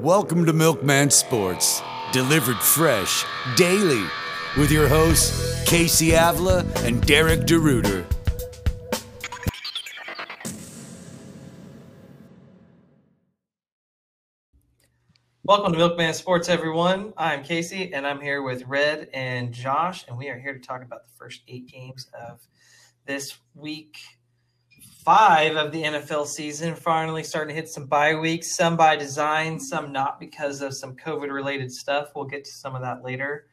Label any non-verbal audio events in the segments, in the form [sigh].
Welcome to Milkman Sports, delivered fresh daily with your hosts Casey Avila and Derek DeRuiter. Welcome to Milkman Sports, everyone. I'm Casey, and I'm here with Red and Josh, and we are here to talk about the first eight games of this week five of the NFL season. Finally, starting to hit some bye weeks, some by design, some not because of some COVID related stuff. We'll get to some of that later.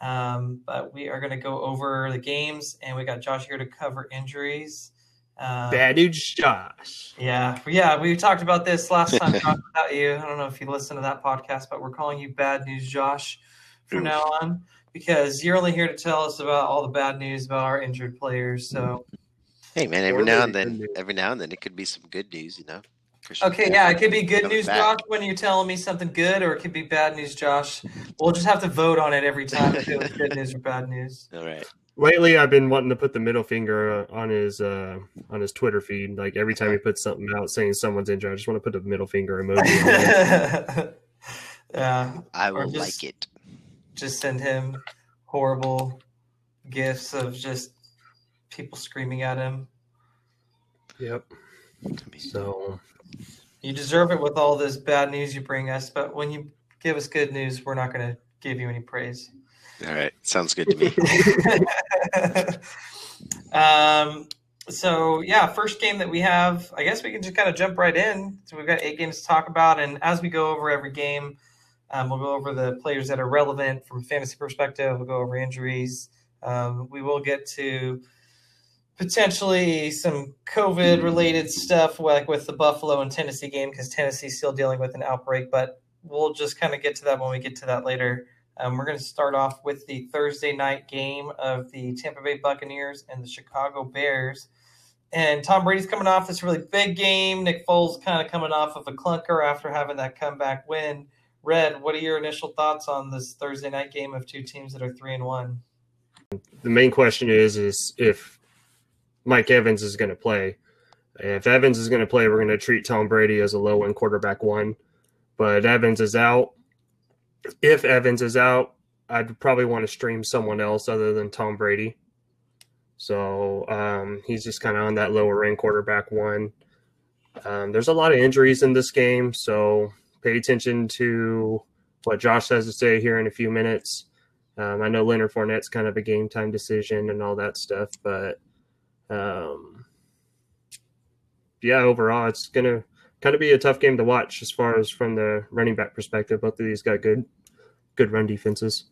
Um, but we are going to go over the games, and we got Josh here to cover injuries. Um, Bad news, Josh. Yeah, yeah, we talked about this last time Josh, [laughs] without you. I don't know if you listened to that podcast, but we're calling you Bad News Josh from now on because you're only here to tell us about all the bad news about our injured players. So, hey man, every now and then, every now and then, it could be some good news, you know. Okay, yeah, it could be good news, back. Josh, when you're telling me something good, or it could be bad news, Josh. We'll just have to vote on it every time [laughs] if it was good news or bad news. All right lately I've been wanting to put the middle finger uh, on his uh, on his Twitter feed. Like every time he puts something out saying someone's injured, I just want to put the middle finger emoji. [laughs] yeah, I will just, like it. Just send him horrible gifts of just people screaming at him. Yep. So you deserve it with all this bad news you bring us, but when you give us good news, we're not going to give you any praise. All right, sounds good to me. [laughs] um, so yeah, first game that we have, I guess we can just kind of jump right in. So we've got eight games to talk about, and as we go over every game, um, we'll go over the players that are relevant from fantasy perspective. We'll go over injuries. Um, we will get to potentially some COVID related stuff, like with the Buffalo and Tennessee game, because Tennessee's still dealing with an outbreak. But we'll just kind of get to that when we get to that later. Um, we're going to start off with the Thursday night game of the Tampa Bay Buccaneers and the Chicago Bears. And Tom Brady's coming off this really big game. Nick Foles kind of coming off of a clunker after having that comeback win. Red, what are your initial thoughts on this Thursday night game of two teams that are three and one? The main question is is if Mike Evans is going to play. If Evans is going to play, we're going to treat Tom Brady as a low end quarterback one. But Evans is out if Evans is out, I'd probably want to stream someone else other than Tom Brady. So um, he's just kind of on that lower end quarterback one. Um, there's a lot of injuries in this game, so pay attention to what Josh has to say here in a few minutes. Um, I know Leonard Fournette's kind of a game time decision and all that stuff, but um, yeah, overall, it's gonna kind of be a tough game to watch as far as from the running back perspective. Both of these got good good run defenses.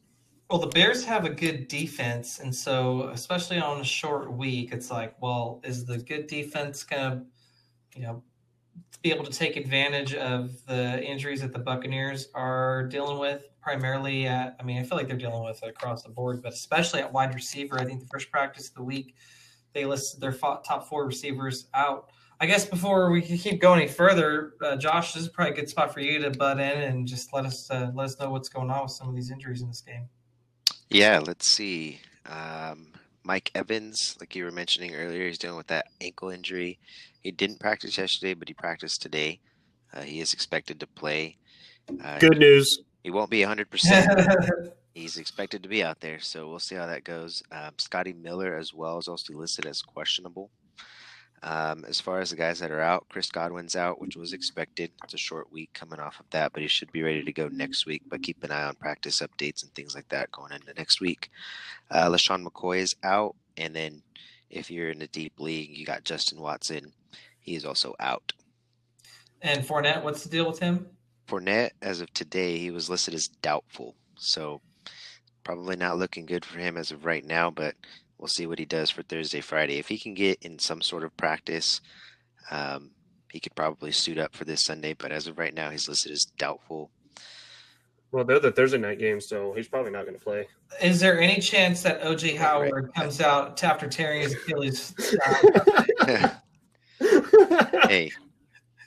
Well, the Bears have a good defense, and so especially on a short week, it's like, well, is the good defense gonna, you know, be able to take advantage of the injuries that the Buccaneers are dealing with? Primarily at, I mean, I feel like they're dealing with it across the board, but especially at wide receiver. I think the first practice of the week, they listed their top four receivers out. I guess before we keep going any further, uh, Josh, this is probably a good spot for you to butt in and just let us uh, let us know what's going on with some of these injuries in this game. Yeah, let's see. Um, Mike Evans, like you were mentioning earlier, he's dealing with that ankle injury. He didn't practice yesterday, but he practiced today. Uh, he is expected to play. Uh, good news. He won't be 100%. [laughs] he's expected to be out there, so we'll see how that goes. Um, Scotty Miller as well is also listed as questionable. Um, as far as the guys that are out, Chris Godwin's out, which was expected. It's a short week coming off of that, but he should be ready to go next week. But keep an eye on practice updates and things like that going into next week. Uh, LeSean McCoy is out, and then if you're in a deep league, you got Justin Watson. He is also out. And Fournette, what's the deal with him? Fournette, as of today, he was listed as doubtful. So probably not looking good for him as of right now, but we'll see what he does for Thursday, Friday. If he can get in some sort of practice, um, he could probably suit up for this Sunday. But as of right now, he's listed as doubtful. Well, they're the Thursday night game, so he's probably not going to play. Is there any chance that OJ Howard right. comes out after tearing his Achilles? [laughs] [laughs] hey,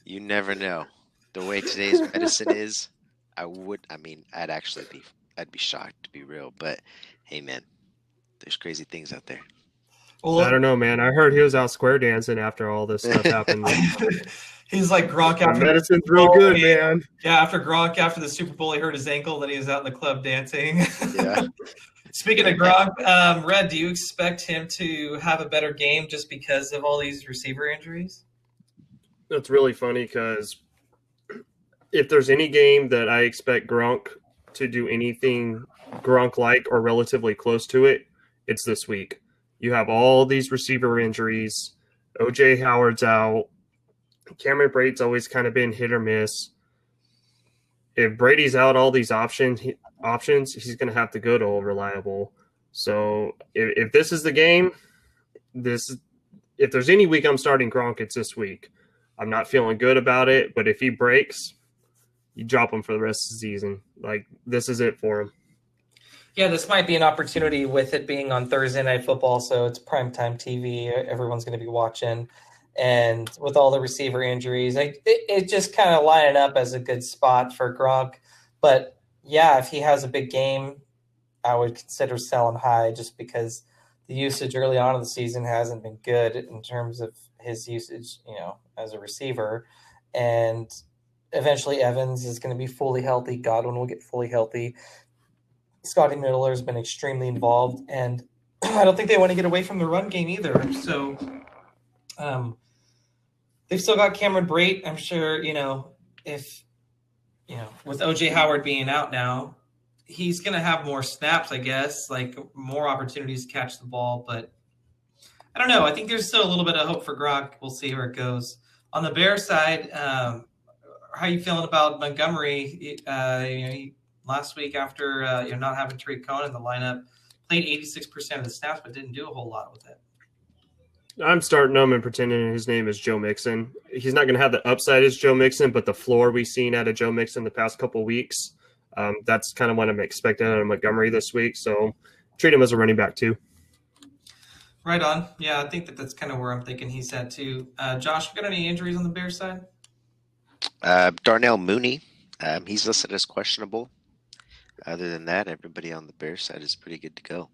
you never know. The way today's medicine is, I would. I mean, I'd actually be. I'd be shocked to be real, but hey, man, there's crazy things out there. Well, I don't know, man. I heard he was out square dancing after all this stuff happened. [laughs] He's like Gronk after the medicine's real good, man. Yeah, after Gronk after the Super Bowl, he hurt his ankle, then he was out in the club dancing. Yeah. [laughs] Speaking of Gronk, um, Red, do you expect him to have a better game just because of all these receiver injuries? That's really funny because if there's any game that I expect Gronk to do anything Gronk like or relatively close to it, it's this week. You have all these receiver injuries. OJ Howard's out. Cameron Brate's always kind of been hit or miss. If Brady's out, all these options options, he's going to have to go to all reliable. So if, if this is the game, this if there's any week I'm starting Gronk, it's this week. I'm not feeling good about it, but if he breaks, you drop him for the rest of the season. Like this is it for him. Yeah, this might be an opportunity with it being on Thursday night football, so it's primetime TV. Everyone's going to be watching, and with all the receiver injuries, it, it just kind of lining up as a good spot for Gronk. But yeah, if he has a big game, I would consider selling high just because the usage early on in the season hasn't been good in terms of his usage, you know, as a receiver. And eventually Evans is going to be fully healthy. Godwin will get fully healthy. Scotty Miller has been extremely involved, and [clears throat] I don't think they want to get away from the run game either. So, um, they've still got Cameron Brate. I'm sure you know if you know with OJ Howard being out now, he's going to have more snaps, I guess, like more opportunities to catch the ball. But I don't know. I think there's still a little bit of hope for Gronk. We'll see where it goes. On the Bear side, um, how are you feeling about Montgomery? Uh, you know, he, last week after uh, you know not having Tarik Cohen in the lineup, played 86% of the snaps, but didn't do a whole lot with it. I'm starting him and pretending his name is Joe Mixon. He's not going to have the upside as Joe Mixon, but the floor we've seen out of Joe Mixon the past couple weeks, um, that's kind of what I'm expecting out of Montgomery this week. So treat him as a running back too. Right on. Yeah, I think that that's kind of where I'm thinking he's at too. Uh, Josh, you got any injuries on the Bears side? Uh, Darnell Mooney, um, he's listed as questionable. Other than that, everybody on the Bears side is pretty good to go.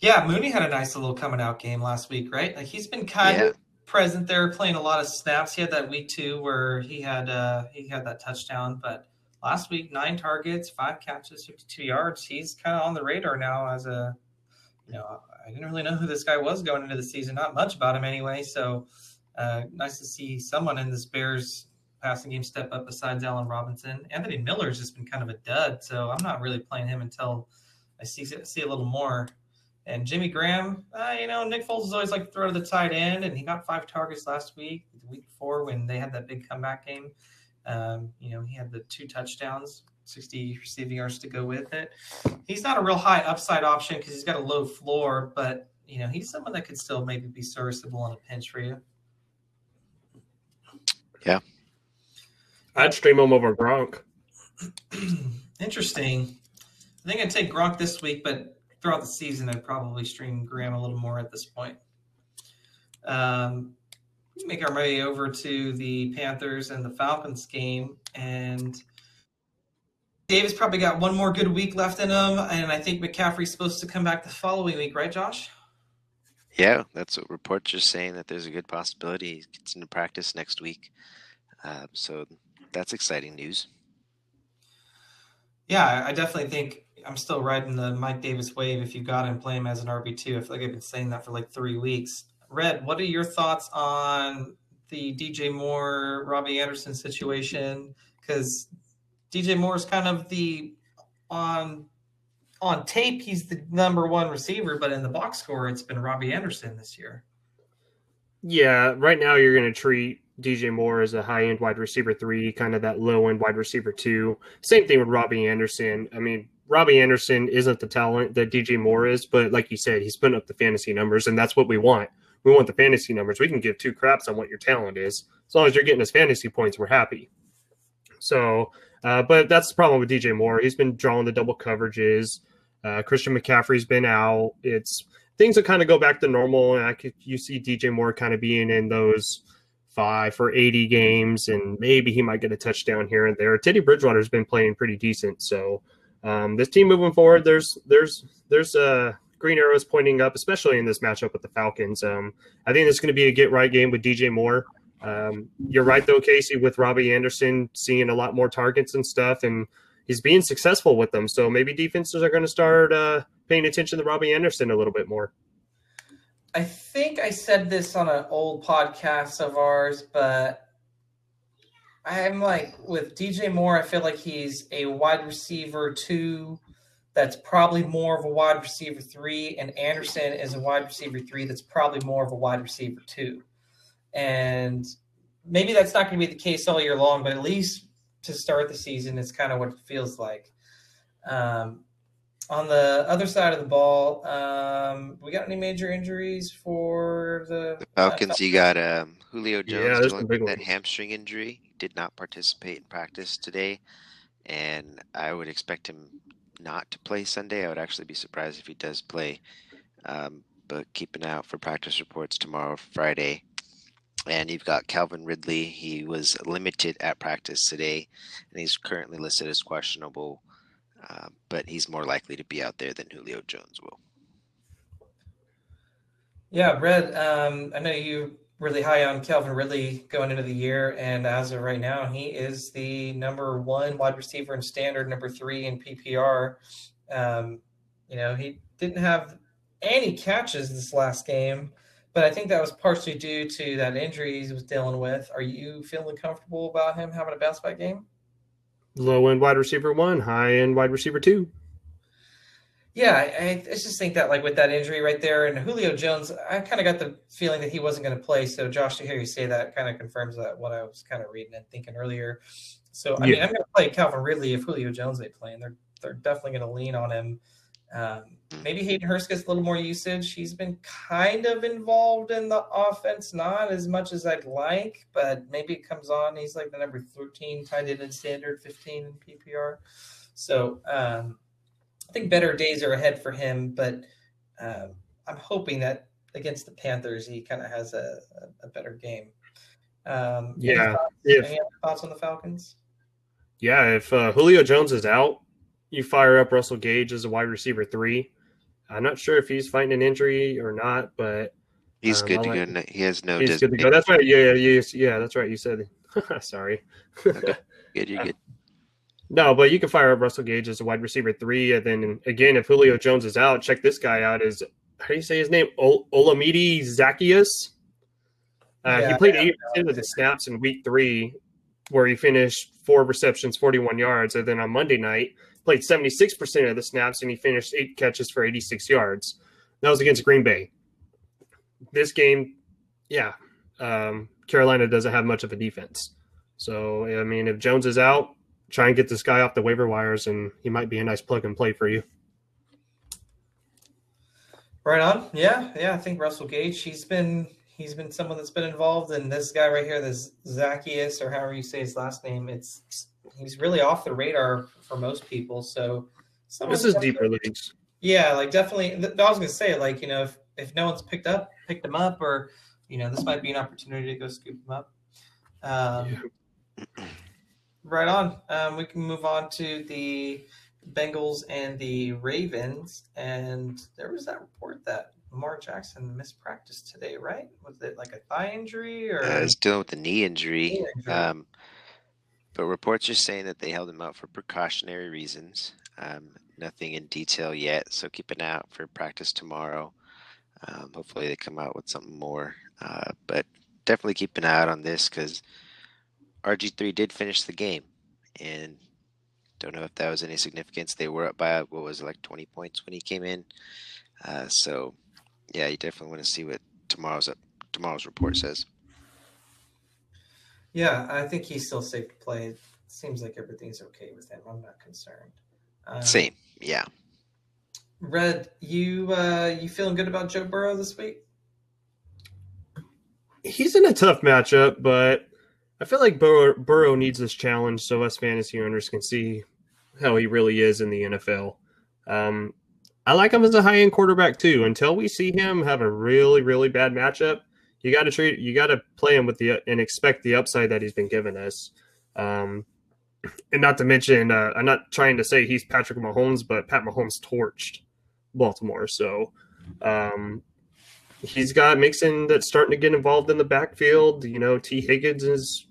Yeah, Mooney had a nice little coming out game last week, right? Like he's been kind yeah. of present there, playing a lot of snaps. He had that week two where he had uh, he had that touchdown, but last week nine targets, five catches, fifty two yards. He's kind of on the radar now as a you know I didn't really know who this guy was going into the season, not much about him anyway. So uh, nice to see someone in this Bears passing game step up besides Allen Robinson. Anthony Miller's just been kind of a dud, so I'm not really playing him until I see see a little more. And Jimmy Graham, uh, you know, Nick Foles is always like throw to the tight end, and he got five targets last week, the week before when they had that big comeback game. Um, you know, he had the two touchdowns, 60 receiving yards to go with it. He's not a real high upside option because he's got a low floor, but you know, he's someone that could still maybe be serviceable on a pinch for you. Yeah. I'd stream him over Gronk. [clears throat] Interesting. I think I'd take Gronk this week, but throughout the season, I'd probably stream Graham a little more at this point. Um, make our way over to the Panthers and the Falcons game, and Davis probably got one more good week left in him, and I think McCaffrey's supposed to come back the following week, right, Josh? Yeah, that's what reports are saying that there's a good possibility he gets into practice next week. Uh, so that's exciting news. Yeah, I definitely think I'm still riding the Mike Davis wave. If you got him, play him as an RB two. I feel like I've been saying that for like three weeks. Red, what are your thoughts on the DJ Moore Robbie Anderson situation? Because DJ Moore is kind of the on on tape he's the number one receiver, but in the box score it's been Robbie Anderson this year. Yeah, right now you're going to treat DJ Moore as a high end wide receiver three, kind of that low end wide receiver two. Same thing with Robbie Anderson. I mean, Robbie Anderson isn't the talent that DJ Moore is, but like you said, he's putting up the fantasy numbers, and that's what we want. We want the fantasy numbers. We can give two craps on what your talent is. As long as you're getting his fantasy points, we're happy. So, uh, but that's the problem with DJ Moore. He's been drawing the double coverages. Uh, Christian McCaffrey's been out. It's things that kind of go back to normal, and I could, you see DJ Moore kind of being in those five for 80 games, and maybe he might get a touchdown here and there. Teddy Bridgewater's been playing pretty decent, so um, this team moving forward, there's there's there's uh, green arrows pointing up, especially in this matchup with the Falcons. Um, I think it's going to be a get right game with DJ Moore. Um, you're right though, Casey, with Robbie Anderson seeing a lot more targets and stuff, and he's being successful with them. So maybe defenses are going to start uh, paying attention to Robbie Anderson a little bit more. I think I said this on an old podcast of ours, but I'm like with DJ Moore, I feel like he's a wide receiver two that's probably more of a wide receiver three, and Anderson is a wide receiver three that's probably more of a wide receiver two. And maybe that's not going to be the case all year long, but at least to start the season, it's kind of what it feels like. Um, on the other side of the ball, um, we got any major injuries for the, the Falcons? Uh, you got um, Julio Jones yeah, dealing that hamstring injury. He did not participate in practice today, and I would expect him not to play Sunday. I would actually be surprised if he does play. Um, but keep an eye out for practice reports tomorrow, Friday. And you've got Calvin Ridley. He was limited at practice today, and he's currently listed as questionable uh, but he's more likely to be out there than Julio Jones will. Yeah, Brett, um, I know you're really high on Calvin Ridley going into the year, and as of right now, he is the number one wide receiver in standard, number three in PPR. Um, you know, he didn't have any catches this last game, but I think that was partially due to that injury he was dealing with. Are you feeling comfortable about him having a bounce back game? low end wide receiver one, high end wide receiver two. Yeah, I, I, just think that like with that injury right there and Julio Jones, I kind of got the feeling that he wasn't going to play. So Josh, to hear you say that kind of confirms that what I was kind of reading and thinking earlier. So I yeah. mean, I'm going to play Calvin Ridley if Julio Jones ain't playing. They're they're definitely going to lean on him. Um, maybe Hayden Hurst gets a little more usage. He's been kind of involved in the offense, not as much as I'd like, but maybe it comes on. He's like the number 13 tight end in standard, 15 in PPR. So um, I think better days are ahead for him, but um, I'm hoping that against the Panthers, he kind of has a, a, a, better game. Um, yeah. Any thoughts, if, any thoughts on the Falcons? Yeah, if uh, Julio Jones is out, you fire up Russell Gage as a wide receiver three. I'm not sure if he's fighting an injury or not, but he's um, good to like, go. He has no. He's good to go. That's right. Yeah, yeah, yeah. That's right. You said. [laughs] Sorry. okay. Good. You're good. [laughs] No, but you can fire up Russell Gage as a wide receiver three, and then again, if Julio Jones is out, check this guy out. Is how do you say his name? Ol- Olamide Zaccheaus. Uh, yeah, he played eight percent of the snaps in week three, where he finished four receptions, forty-one yards, and then on Monday night played 76% of the snaps and he finished eight catches for 86 yards. That was against Green Bay. This game, yeah, um, Carolina doesn't have much of a defense. So, I mean, if Jones is out, try and get this guy off the waiver wires and he might be a nice plug and play for you. Right on. Yeah, yeah. I think Russell Gage, he's been he's been someone that's been involved, and this guy right here, this Zaccheaus or however you say his last name, it's he's really off the radar for most people. So this is deeper leagues. Yeah, like definitely. I was gonna say, like you know, if if no one's picked up picked him up, or you know, this might be an opportunity to go scoop him up. Um, yeah. Right on. Um, we can move on to the Bengals and the Ravens, and there was that report that Lamar Jackson missed practice today, right? Was it like a thigh injury or? Uh, he's dealing with a knee injury. Knee injury. Um, but reports are saying that they held him out for precautionary reasons. Um, nothing in detail yet, so keep an eye out for practice tomorrow. Um, hopefully, they come out with something more. Uh, but definitely keep an eye out on this because RG3 did finish the game, and don't know if that was any significance. They were up by what was it, like 20 points when he came in. Uh, so, yeah, you definitely want to see what tomorrow's tomorrow's report says. Yeah, I think he's still safe to play. It seems like everything's okay with him. I'm not concerned. Um, Same, yeah. Red, you uh, you feeling good about Joe Burrow this week? He's in a tough matchup, but I feel like Burrow, Burrow needs this challenge so us fantasy owners can see how he really is in the NFL. Um, I like him as a high end quarterback too. Until we see him have a really, really bad matchup, you got to treat you got to play him with the and expect the upside that he's been given us. Um, and not to mention, uh, I'm not trying to say he's Patrick Mahomes, but Pat Mahomes torched Baltimore. So, um, he's got Mixon that's starting to get involved in the backfield. You know, Tee Higgins is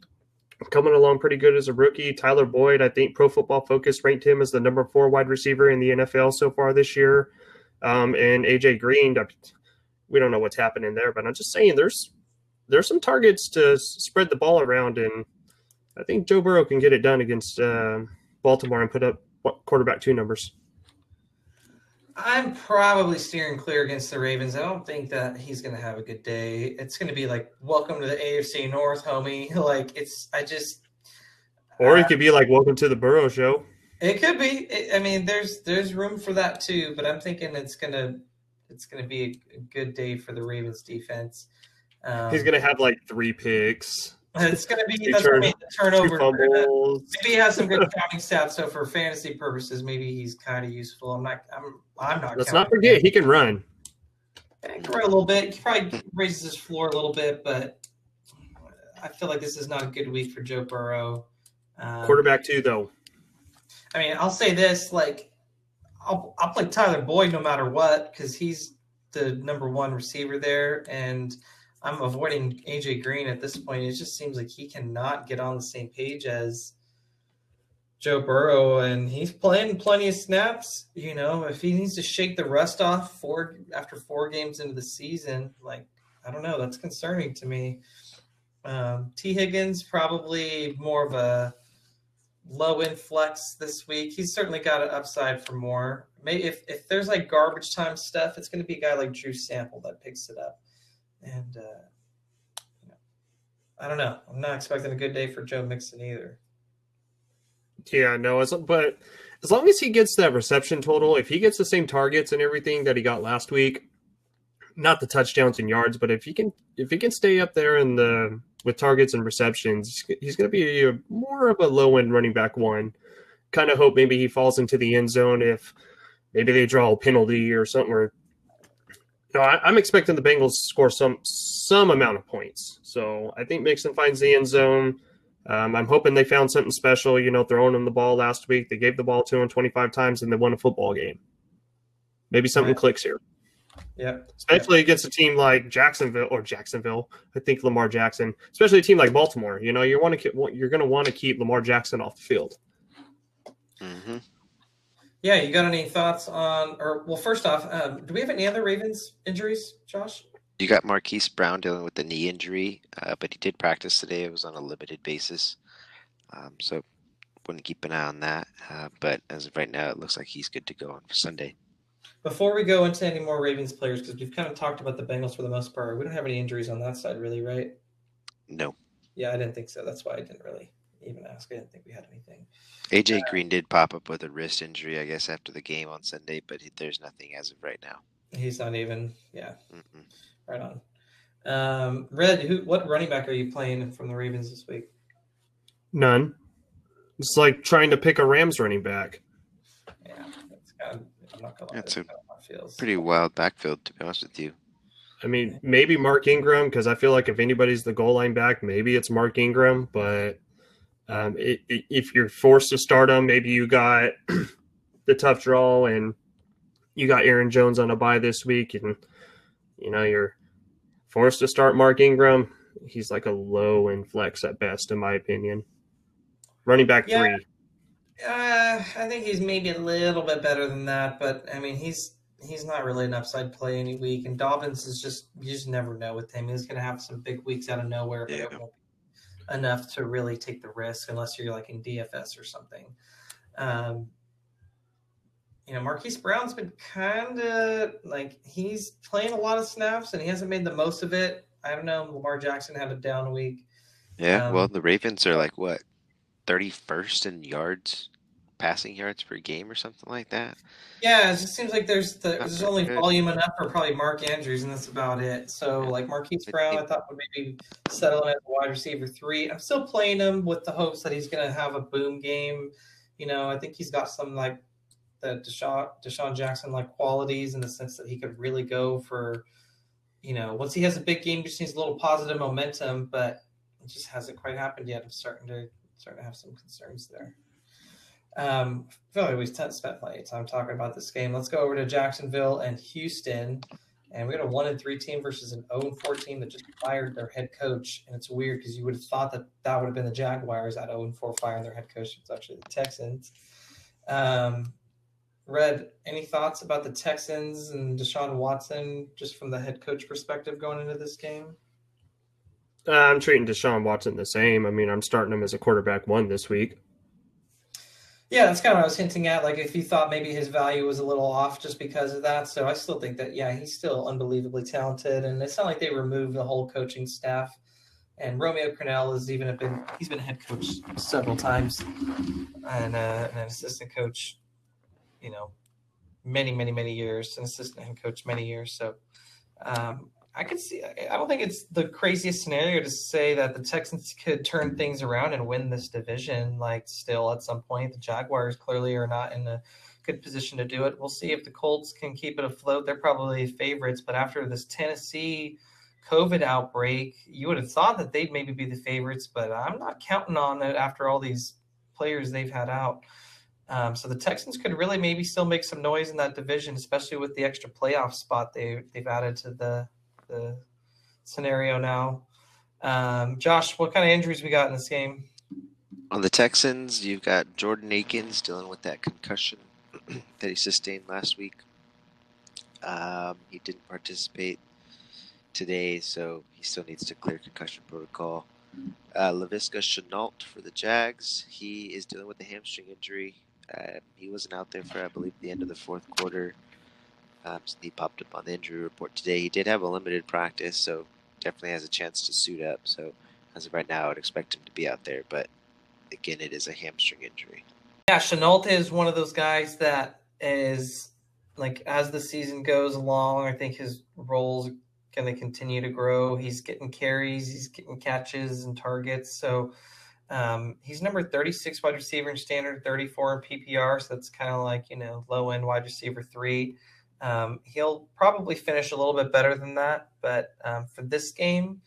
coming along pretty good as a rookie. Tyler Boyd, I think Pro Football Focus ranked him as the number four wide receiver in the NFL so far this year. Um, and AJ Green, we don't know what's happening there, but I'm just saying there's there's some targets to spread the ball around, and I think Joe Burrow can get it done against uh, Baltimore and put up quarterback two numbers. I'm probably steering clear against the Ravens. I don't think that he's going to have a good day. It's going to be like, welcome to the AFC North, homie. [laughs] Like, it's, I just. Or it uh, could be like, welcome to the Burrow show. It could be. I mean, there's there's room for that too, but I'm thinking it's gonna it's gonna be a good day for the Ravens defense. Um, He's gonna have like three picks. It's gonna be that's turn, be turnover. Maybe he has some good counting stats. So for fantasy purposes, maybe he's kind of useful. I'm not. I'm. I'm not. Let's not forget he can run. He can run a little bit. He probably raises his floor a little bit, but I feel like this is not a good week for Joe Burrow. Um, Quarterback too, though. I mean, I'll say this: like, I'll I'll play Tyler Boyd no matter what because he's the number one receiver there, and I'm avoiding AJ Green at this point. It just seems like he cannot get on the same page as Joe Burrow, and he's playing plenty of snaps. You know, if he needs to shake the rust off four after four games into the season, like I don't know, that's concerning to me. Um, Tee Higgins probably more of a low in flex this week. He's certainly got an upside for more. Maybe if if there's like garbage time stuff, it's going to be a guy like Drew Sample that picks it up and uh, you know, I don't know. I'm not expecting a good day for Joe Mixon either. Yeah, no, as, but as long as he gets that reception total, if he gets the same targets and everything that he got last week, not the touchdowns and yards, but if he can if he can stay up there in the with targets and receptions, he's going to be a, more of a low end running back one. Kind of hope maybe he falls into the end zone if maybe they draw a penalty or something no, I, am expecting the Bengals to score some some amount of points. So I think Mixon finds the end zone. Um, I'm hoping they found something special. You know, throwing him the ball last week, they gave the ball to him 25 times and they won a football game. Maybe something clicks here. Yeah, especially against a team like Jacksonville or Jacksonville. I think Lamar Jackson, especially a team like Baltimore. You know, you want to you're going to want to keep Lamar Jackson off the field. Mm-hmm. Yeah, you got any thoughts on, or well, first off, um, do we have any other Ravens injuries, Josh? You got Marquise Brown dealing with the knee injury, uh, but he did practice today. It was on a limited basis, um, so wouldn't keep an eye on that. Uh, but as of right now, it looks like he's good to go on for Sunday. Before we go into any more Ravens players, because we've kind of talked about the Bengals for the most part, we don't have any injuries on that side, really, right? No. Yeah, I didn't think so. That's why I didn't really even ask. I didn't think we had anything. AJ uh, Green did pop up with a wrist injury, I guess, after the game on Sunday, but he, there's nothing as of right now. He's not even, yeah, Mm-mm. right on. Um, Red, who, what running back are you playing from the Ravens this week? None. It's like trying to pick a Rams running back. Yeah, it's kind of, I'm not gonna That's a pretty wild backfield, to be honest with you. I mean, maybe Mark Ingram because I feel like if anybody's the goal line back, maybe it's Mark Ingram. But um, it, it, if you're forced to start them, maybe you got [clears throat] the tough draw and you got Aaron Jones on a bye this week, and you know you're forced to start Mark Ingram. He's like a low in flex at best, in my opinion. Running back yeah. three. Uh, I think he's maybe a little bit better than that, but I mean he's he's not really an upside play any week. And Dobbins is just you just never know with him. He's going to have some big weeks out of nowhere, but yeah. it won't enough to really take the risk unless you're like in DFS or something. Um, you know, Marquise Brown's been kind of like he's playing a lot of snaps and he hasn't made the most of it. I don't know. Lamar Jackson had a down week. Yeah, um, well, the Ravens are like what, 31st in yards passing yards per game or something like that. Yeah, it just seems like there's the, there's only good. volume enough for probably Mark Andrews, and that's about it. So yeah. like Marquise Brown, I thought would maybe settle in as a wide receiver three. I'm still playing him with the hopes that he's going to have a boom game. You know, I think he's got some like the Deshaun DeSean Jackson like qualities in the sense that he could really go for. You know, once he has a big game, just needs a little positive momentum, but it just hasn't quite happened yet. I'm starting to starting to have some concerns there. Um, I feel like we spent plenty of time talking about this game. Let's go over to Jacksonville and Houston. And we got a one and three team versus an 0 and 4 team that just fired their head coach. And it's weird because you would have thought that that would have been the Jaguars at 0 and 4 firing their head coach. It's actually the Texans. Um, Red, any thoughts about the Texans and Deshaun Watson just from the head coach perspective going into this game? Uh, I'm treating Deshaun Watson the same. I mean, I'm starting him as a quarterback one this week. Yeah, that's kind of what I was hinting at. Like, if you thought maybe his value was a little off just because of that. So I still think that, yeah, he's still unbelievably talented. And it's not like they removed the whole coaching staff. And Romeo Crennel has even been, he's been head coach several times and, uh, and an assistant coach, you know, many, many, many years, an assistant head coach many years. So um, I could see. I don't think it's the craziest scenario to say that the Texans could turn things around and win this division. Like, still at some point, the Jaguars clearly are not in a good position to do it. We'll see if the Colts can keep it afloat. They're probably favorites, but after this Tennessee COVID outbreak, you would have thought that they'd maybe be the favorites, but I'm not counting on it after all these players they've had out. Um, so the Texans could really maybe still make some noise in that division, especially with the extra playoff spot they they've added to the the scenario now. Um, Josh, what kind of injuries we got in this game? On the Texans, you've got Jordan Akins dealing with that concussion [clears throat] that he sustained last week. Um, he didn't participate today, so he still needs to clear concussion protocol. Uh, Laviska Shenault for the Jags. He is dealing with a hamstring injury. Uh, he wasn't out there for, I believe, the end of the fourth quarter. Um, so he popped up on the injury report today. He did have a limited practice, so definitely has a chance to suit up. So as of right now, I would expect him to be out there. But again, it is a hamstring injury. Yeah, Shenault is one of those guys that is like as the season goes along, I think his roles going to continue to grow. He's getting carries, he's getting catches and targets. So um, he's number 36 wide receiver in standard, 34 in PPR. So that's kind of like, you know, low end wide receiver three. Um, he'll probably finish a little bit better than that, but um, for this game,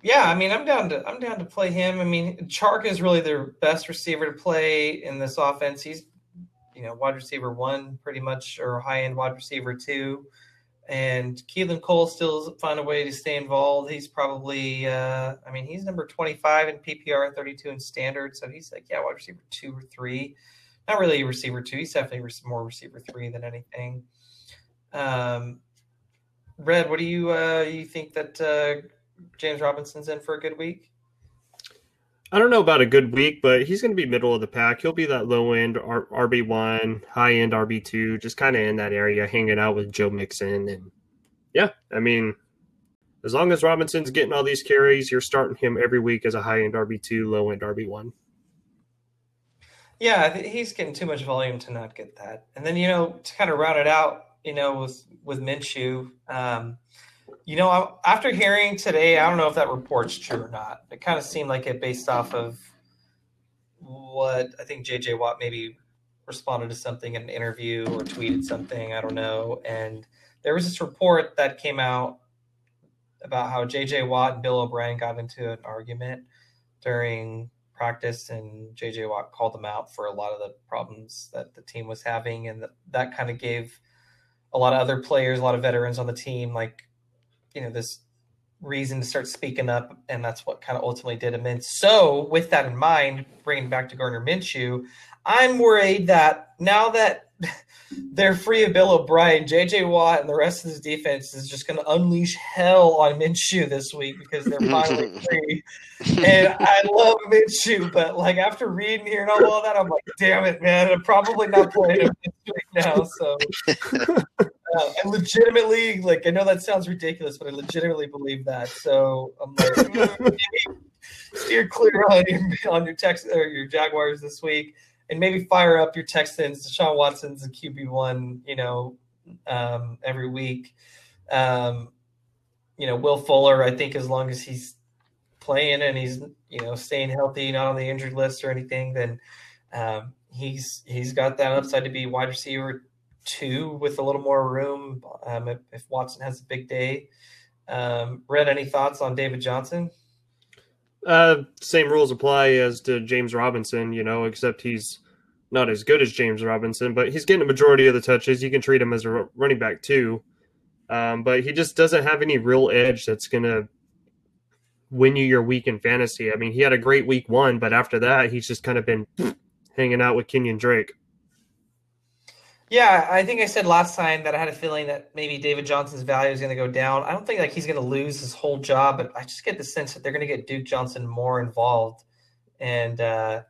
yeah, I mean, I'm down to I'm down to play him. I mean, Chark is really their best receiver to play in this offense. He's you know wide receiver one pretty much, or high end wide receiver two, and Keelan Cole still find a way to stay involved. He's probably uh, I mean he's number 25 in PPR, 32 in standard, so he's like yeah wide receiver two or three not really a receiver two. He's definitely more receiver three than anything. Um, Red, what do you uh, you think that uh, James Robinson's in for a good week? I don't know about a good week, but he's going to be middle of the pack. He'll be that low end RB one, high end RB two, just kind of in that area, hanging out with Joe Mixon, and yeah, I mean, as long as Robinson's getting all these carries, you're starting him every week as a high end RB two, low end RB one. Yeah, he's getting too much volume to not get that. And then you know to kind of round it out, you know, with with Minshew, um, you know, after hearing today, I don't know if that report's true or not. It kind of seemed like it based off of what I think JJ Watt maybe responded to something in an interview or tweeted something. I don't know. And there was this report that came out about how JJ Watt and Bill O'Brien got into an argument during practice, and JJ Watt called them out for a lot of the problems that the team was having, and that, that kind of gave a lot of other players, a lot of veterans on the team, like you know this reason to start speaking up, and that's what kind of ultimately did him in. So, with that in mind, bringing back to Gardner Minshew, I'm worried that now that [laughs] they're free of Bill O'Brien. JJ Watt and the rest of this defense is just going to unleash hell on Minshew this week because they're [laughs] finally free. And I love Minshew, but like after reading here and all, that, I'm like, damn it, man, I'm probably not playing him this week now. So, [laughs] uh, and legitimately, like, I know that sounds ridiculous, but I legitimately believe that. So I'm like, mm, steer clear on your on your text or your Jaguars this week and maybe fire up your Texans. Deshaun Watson's a QB one, you know, um, every week. Um, you know, Will Fuller, I think as long as he's playing and he's you know staying healthy, not on the injured list or anything, then um, he's he's got that upside to be wide receiver two with a little more room um, if, if, Watson has a big day. Um, Red, any thoughts on David Johnson? Uh, same rules apply as to James Robinson, you know, except he's not as good as James Robinson, but he's getting a majority of the touches. You can treat him as a running back too. Um, but he just doesn't have any real edge that's going to win you your week in fantasy. I mean, he had a great week one, but after that, he's just kind of been [sniffs] hanging out with Kenyon Drake. Yeah, I think I said last time that I had a feeling that maybe David Johnson's value is going to go down. I don't think like he's going to lose his whole job, but I just get the sense that they're going to get Duke Johnson more involved, and uh,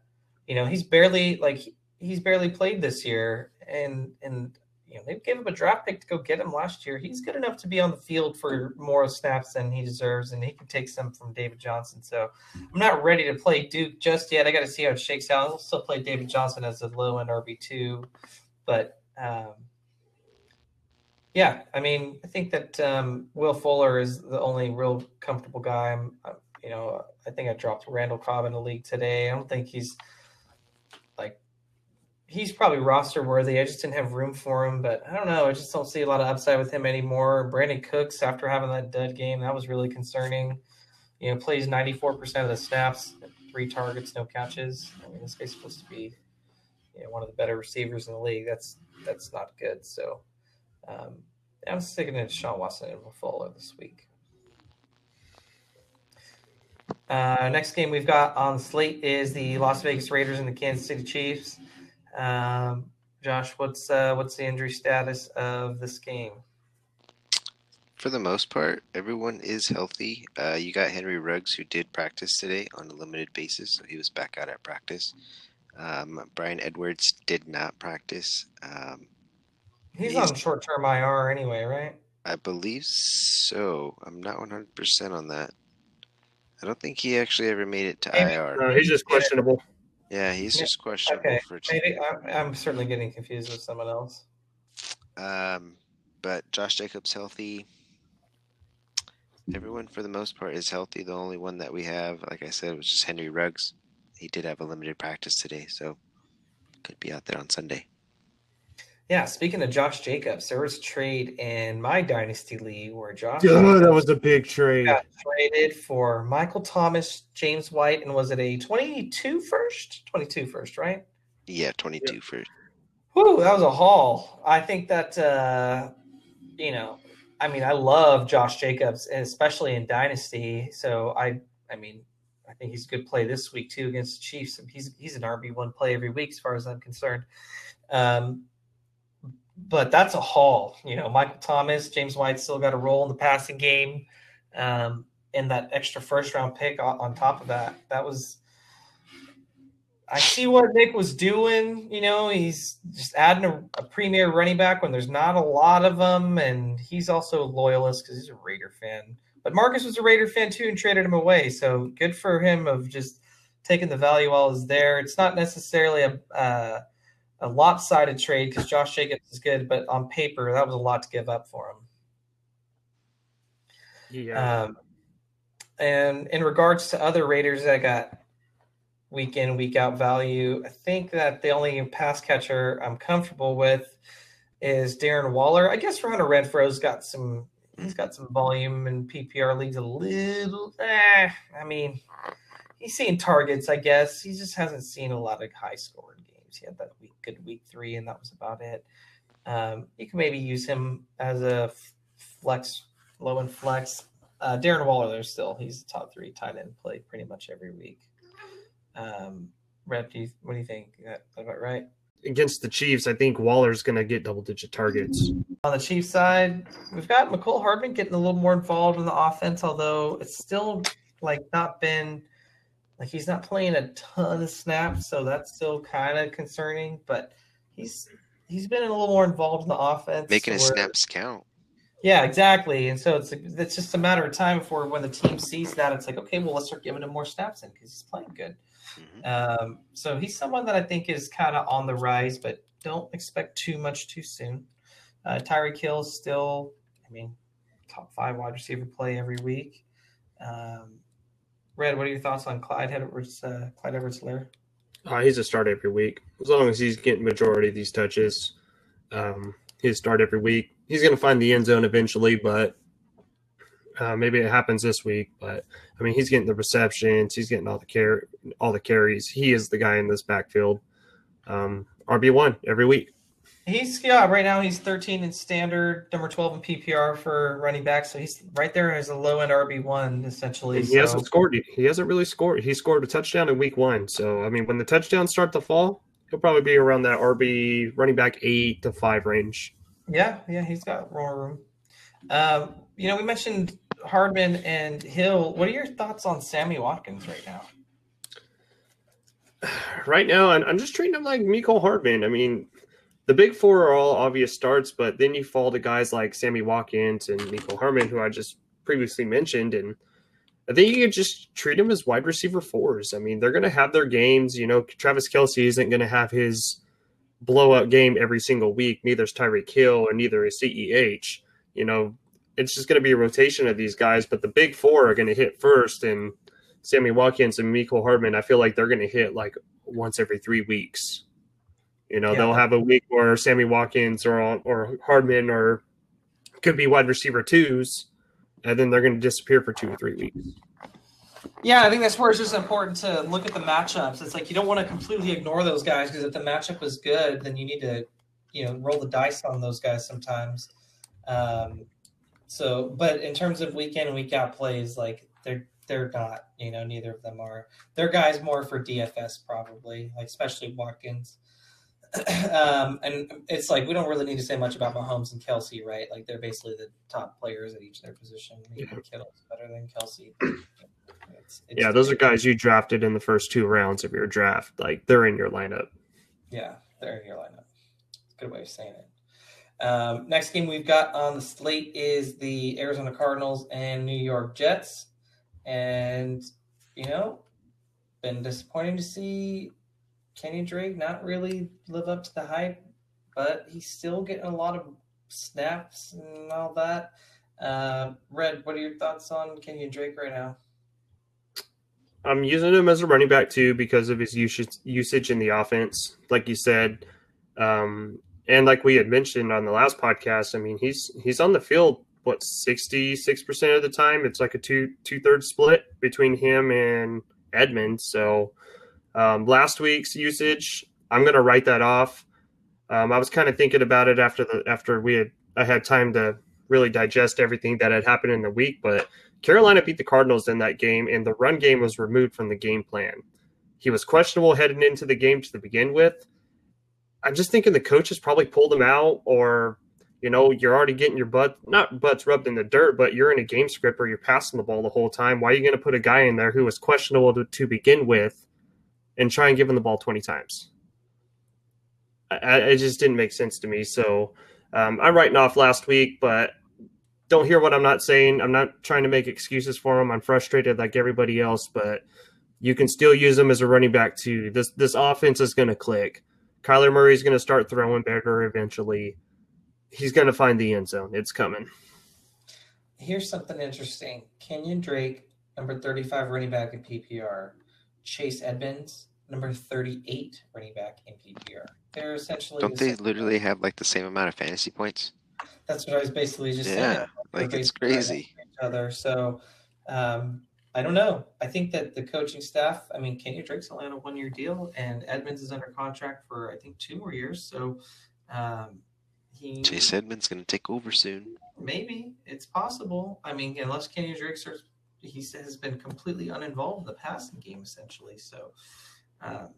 you know he's barely like he's barely played this year, and and you know, they gave him a draft pick to go get him last year. He's good enough to be on the field for more snaps than he deserves, and he can take some from David Johnson. So I'm not ready to play Duke just yet. I got to see how it shakes out. I'll still play David Johnson as a low end RB two, but um, yeah, I mean, I think that um, Will Fuller is the only real comfortable guy. I'm, I'm, you know, I think I dropped Randall Cobb in the league today. I don't think he's like he's probably roster worthy. I just didn't have room for him, but I don't know. I just don't see a lot of upside with him anymore. Brandin Cooks, after having that dud game, that was really concerning. You know, plays 94% of the snaps, three targets, no catches. I mean, this guy's supposed to be you know, one of the better receivers in the league. That's that's not good. So um, I'm sticking to Sean Watson and Fuller this week. Uh, next game we've got on slate is the Las Vegas Raiders and the Kansas City Chiefs. Um, Josh, what's uh, what's the injury status of this game? For the most part, everyone is healthy. Uh, you got Henry Ruggs, who did practice today on a limited basis, so he was back out at practice. Um, Bryan Edwards did not practice. Um, he's, he's, on short term IR anyway, right? I believe so. I'm not 100% on that. I don't think he actually ever made it to Maybe. IR. No, he's just questionable. Yeah, he's just questionable okay. for. Maybe I'm, I'm certainly getting confused with someone else. Um, but Josh Jacobs healthy. Everyone for the most part is healthy. The only one that we have, like I said, was just Henry Ruggs. He did have a limited practice today, so could be out there on Sunday. Yeah, speaking of Josh Jacobs, there was a trade in my dynasty league where Josh. Oh, that was a big trade. Got traded for Michael Thomas, James White, and was it a 22 first? 22 first, right? Yeah, 22 yeah. first. Whew, that was a haul. I think that uh, you know, I mean, I love Josh Jacobs, especially in dynasty. So I, I mean, I think he's a good play this week too against the Chiefs. He's he's an RB one play every week as far as I'm concerned. Um, but that's a haul. You know, Michael Thomas, James White still got a role in the passing game, um, and that extra first round pick on, on top of that. That was. I see what Nick was doing. You know, he's just adding a, a premier running back when there's not a lot of them, and he's also a loyalist because he's a Raider fan. But Marcus was a Raider fan too and traded him away. So good for him of just taking the value while it's there. It's not necessarily a uh, a lopsided trade because Josh Jacobs is good, but on paper that was a lot to give up for him. Yeah. Um, and in regards to other Raiders that got week in week out value, I think that the only pass catcher I'm comfortable with is Darren Waller. I guess Hunter Renfrow's got some. He's got some volume in PPR leagues a little. Eh, I mean, he's seeing targets. I guess he just hasn't seen a lot of high scoring games. He had that week, good week three, and that was about it. Um, you can maybe use him as a flex, low and flex. Uh, Darren Waller, there still, he's the top three tight end play pretty much every week. Um, Red, do you, what do you think? That about right? Against the Chiefs, I think Waller's going to get double digit targets. On the Chiefs side, we've got Mecole Hardman getting a little more involved in the offense, although it's still like not been like he's not playing a ton of snaps, so that's still kind of concerning. But he's he's been a little more involved in the offense, making his snaps count. Yeah, exactly. And so it's it's just a matter of time before when the team sees that it's like, okay, well, let's start giving him more snaps in because he's playing good. Mm-hmm. Um, so he's someone that I think is kind of on the rise, but don't expect too much too soon. Uh, Tyreek Hill is still, I mean, top five wide receiver play every week. Um, Red, what are your thoughts on Clyde Edwards? Uh, Clyde Edwards-Helaire? Uh, he's a start every week as long as he's getting majority of these touches. Um, he's start every week. He's going to find the end zone eventually, but uh, maybe it happens this week. But I mean, he's getting the receptions. He's getting all the car- all the carries. He is the guy in this backfield. Um, RB one every week. He's yeah, right now he's 13 in standard, number 12 in PPR for running back. So he's right there as a low end RB one essentially. He so. hasn't scored. He hasn't really scored. He scored a touchdown in week one. So I mean, when the touchdowns start to fall, he'll probably be around that RB running back eight to five range. Yeah, yeah, he's got more room. Um, you know, we mentioned Hardman and Hill. What are your thoughts on Sammy Watkins right now? [sighs] Right now, I'm just treating him like Mecole Hardman. I mean, the big four are all obvious starts, but then you fall to guys like Sammy Watkins and Mecole Hardman, who I just previously mentioned, and I think you could just treat them as wide receiver fours. I mean, they're going to have their games. You know, Travis Kelce isn't going to have his blowout game every single week. Neither is Tyreek Hill, or neither is CEH. You know, it's just going to be a rotation of these guys, but the big four are going to hit first, and Sammy Watkins and Mecole Hardman, I feel like they're going to hit like once every three weeks. You know, yeah. they'll have a week where Sammy Watkins or or Hardman or could be wide receiver twos, and then they're going to disappear for two or three weeks. Yeah, I think that's where it's just important to look at the matchups. It's like you don't want to completely ignore those guys because if the matchup is good, then you need to, you know, roll the dice on those guys sometimes. Um, so, but in terms of week in and week out plays, like they're they're not. You know, neither of them are. They're guys more for DFS probably, like especially Watkins. [clears throat] um, and it's like we don't really need to say much about Mahomes and Kelce, right? Like they're basically the top players at each of their position. Maybe yeah. Kittle's better than Kelce. [clears throat] It's, it's yeah, those are guys you drafted in the first two rounds of your draft. Like they're in your lineup. Yeah, they're in your lineup. Good way of saying it. Um, next game we've got on the slate is the Arizona Cardinals and New York Jets. And, you know, been disappointing to see Kenny Drake not really live up to the hype, but he's still getting a lot of snaps and all that. Uh, Red, what are your thoughts on Kenny Drake right now? I'm using him as a running back too because of his usage usage in the offense, like you said, um, and like we had mentioned on the last podcast. I mean, he's he's on the field what 66 percent of the time. It's like a two two thirds split between him and Edmonds. So um, last week's usage, I'm to write that off. Um, I was kind of thinking about it after the after we had I had time to really digest everything that had happened in the week, but Carolina beat the Cardinals in that game, and the run game was removed from the game plan. He was questionable heading into the game to begin with. I'm just thinking the coaches probably pulled him out, or you know, you're already getting your butt not butts rubbed in the dirt, but you're in a game script where you're passing the ball the whole time. Why are you going to put a guy in there who was questionable to, to begin with, and try and give him the ball 20 times? I, it just didn't make sense to me. So um, I'm writing off last week, but don't hear what I'm not saying. I'm not trying to make excuses for him. I'm frustrated like everybody else, but you can still use him as a running back too. This this offense is going to click. Kyler Murray's going to start throwing better eventually. He's going to find the end zone. It's coming. Here's something interesting. Kenyan Drake, number 35 running back in PPR. Chase Edmonds, number 38 running back in PPR. They're essentially Don't the they literally have like the same amount of fantasy points? That's what I was basically just yeah, saying. like it's crazy. Each other. So um, I don't know. I think that the coaching staff. I mean, Kenny Drake's only on a one-year deal, and Edmonds is under contract for I think two more years. So um, he Chase Edmonds going to take over soon. Maybe it's possible. I mean, unless Kenny Drake starts, he has been completely uninvolved in the passing game essentially. So um,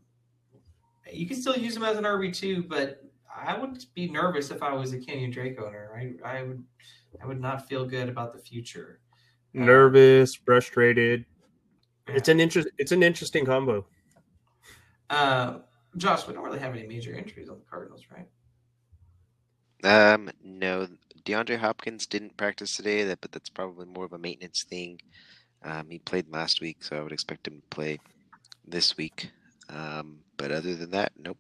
you can still use him as an RB two, but I would be nervous if I was a Kenyan Drake owner. I, I would I would not feel good about the future. Um, nervous, frustrated. Yeah. It's an interest. It's an interesting combo. Uh, Josh, we don't really have any major injuries on the Cardinals, right? Um, no. DeAndre Hopkins didn't practice today, that but that's probably more of a maintenance thing. Um, he played last week, so I would expect him to play this week. Um, but other than that, nope.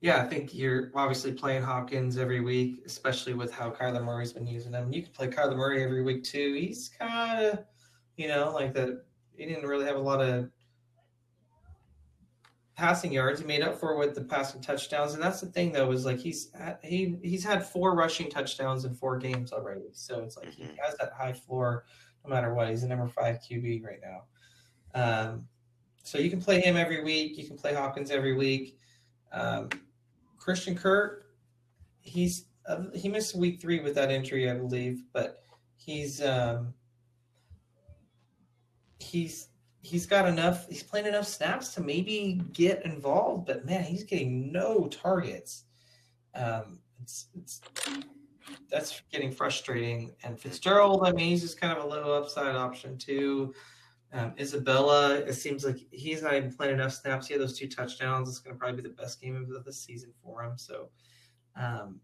Yeah, I think you're obviously playing Hopkins every week, especially with how Kyler Murray's been using him. You can play Kyler Murray every week too. He's kind of, you know, like that. He didn't really have a lot of passing yards. He made up for with the passing touchdowns, and that's the thing though is like he's he he's had four rushing touchdowns in four games already. So it's like he mm-hmm. has that high floor no matter what. He's a number five QB right now. Um, so you can play him every week. You can play Hopkins every week. Um, Christian Kirk, he's uh, he missed week three with that injury, I believe, but he's um, he's he's got enough. He's playing enough snaps to maybe get involved, but man, he's getting no targets. Um, it's, it's that's getting frustrating. And Fitzgerald, I mean, he's just kind of a low upside option too. Um, Isabella, it seems like he's not even playing enough snaps. He had those two touchdowns. It's going to probably be the best game of the season for him. So, um,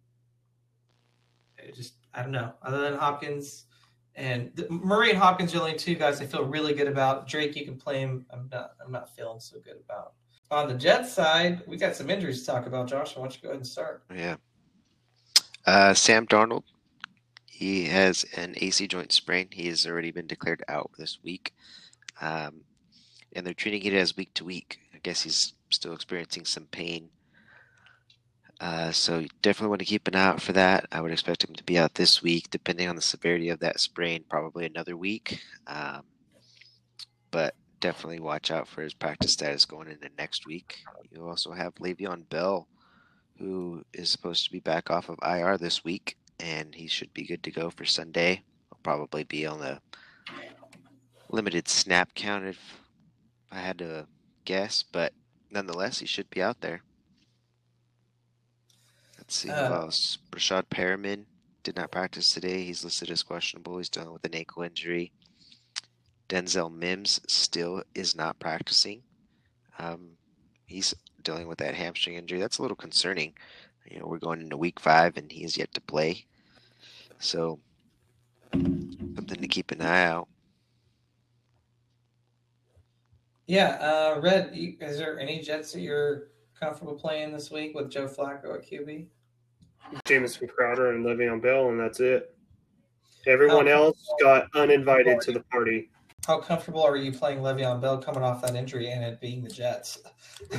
just I don't know. Other than Hopkins and the, Murray and Hopkins are the only two guys I feel really good about. Drake, you can play him. I'm not. I'm not feeling so good about. On the Jets side, we got some injuries to talk about. Josh, why don't you go ahead and start? Yeah. Uh, Sam Darnold, he has an AC joint sprain. He has already been declared out this week, um, and they're treating it as week to week. I guess he's still experiencing some pain. Uh, so you definitely want to keep an eye out for that. I would expect him to be out this week, depending on the severity of that sprain, probably another week. Um, but definitely watch out for his practice status going into next week. You also have Le'Veon Bell who is supposed to be back off of IR this week, and he should be good to go for Sunday. He'll probably be on the limited snap count if I had to guess, but nonetheless, he should be out there. Let's see uh, who else. Breshad Perriman did not practice today. He's listed as questionable. He's dealing with an ankle injury. Denzel Mims still is not practicing. Um, he's dealing with that hamstring injury. That's a little concerning. You know, we're going into week five and he is yet to play. So something to keep an eye out. Yeah, uh, Red, is there any Jets that you're comfortable playing this week with Joe Flacco at QB? Jamison Crowder and Le'Veon Bell, and that's it. Everyone else got uninvited to the party. How comfortable are you playing Le'Veon Bell coming off that injury and it being the Jets?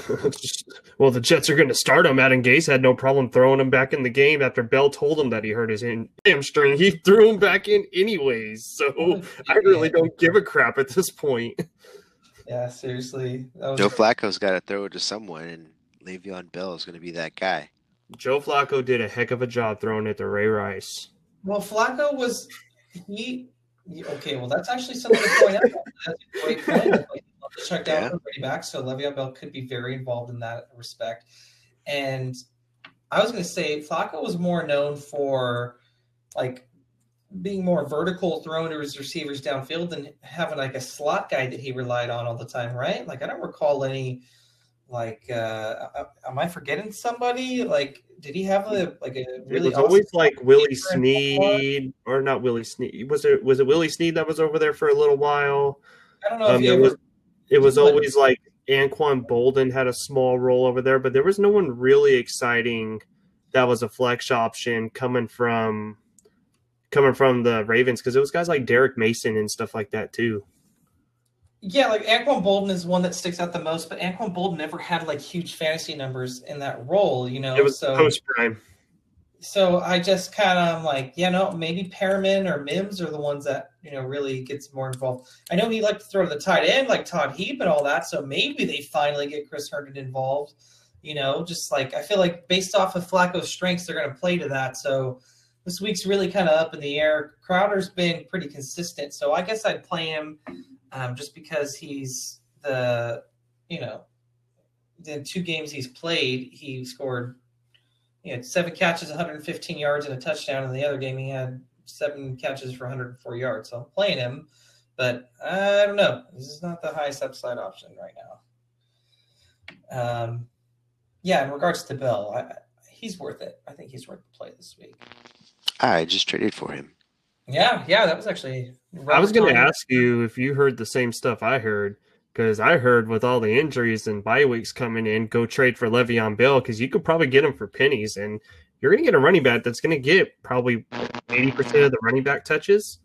[laughs] well, the Jets are going to start him. Adam Gase had no problem throwing him back in the game after Bell told him that he hurt his hamstring. He threw him back in anyways. So I really don't give a crap at this point. Yeah, seriously. Was... Joe Flacco's got to throw it to someone, and Le'Veon Bell is going to be that guy. Joe Flacco did a heck of a job throwing it to Ray Rice. Well, Flacco was he Okay, well, that's actually something to point out. [laughs] That's a great point. Like, check down yeah. running back, so Le'Veon Bell could be very involved in that respect. And I was going to say Flacco was more known for like being more vertical, throwing to his receivers downfield than having like a slot guy that he relied on all the time, right? Like I don't recall any like uh, uh am I forgetting somebody? Like did he have a like a really? It was awesome always like Willie Snead or not Willie Snead. Was it was it Willie Snead that was over there for a little while? I don't know um, if it was. It was always like Anquan Boldin had a small role over there, but there was no one really exciting that was a flex option coming from coming from the Ravens because it was guys like Derrick Mason and stuff like that too. Yeah, like Anquan Boldin is one that sticks out the most, but Anquan Boldin never had like huge fantasy numbers in that role, you know. It was so, post prime. So I just kind of like, you know, maybe Perriman or Mims are the ones that you know really gets more involved. I know he liked to throw to the tight end like Todd Heap and all that, so maybe they finally get Chris Herndon involved. You know, just like I feel like based off of Flacco's strengths, they're going to play to that. So this week's really kind of up in the air. Crowder's been pretty consistent, so I guess I'd play him um, just because he's the, you know, the two games he's played, he scored, he had seven catches, 115 yards, and a touchdown. In the other game, he had seven catches for 104 yards. So I'm playing him, but I don't know. This is not the highest upside option right now. Um, yeah, in regards to Bell, I, he's worth it. I think he's worth the play this week. I just traded for him. Yeah, yeah, that was actually. I was going to ask you if you heard the same stuff I heard because I heard with all the injuries and bye weeks coming in, go trade for Le'Veon Bell because you could probably get him for pennies, and you're going to get a running back that's going to get probably eighty percent of the running back touches.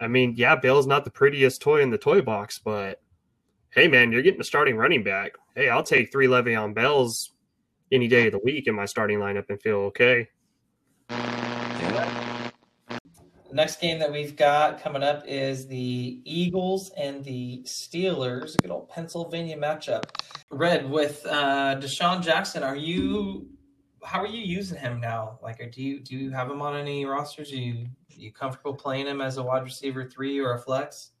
I mean, yeah, Bell's not the prettiest toy in the toy box, but hey, man, you're getting a starting running back. Hey, I'll take three Le'Veon Bells any day of the week in my starting lineup and feel okay next game that we've got coming up is the Eagles and the Steelers. A good old Pennsylvania matchup. Red with uh, DeSean Jackson. Are you how are you using him now? Like, do you do you have him on any rosters? Are you are you comfortable playing him as a wide receiver three or a flex?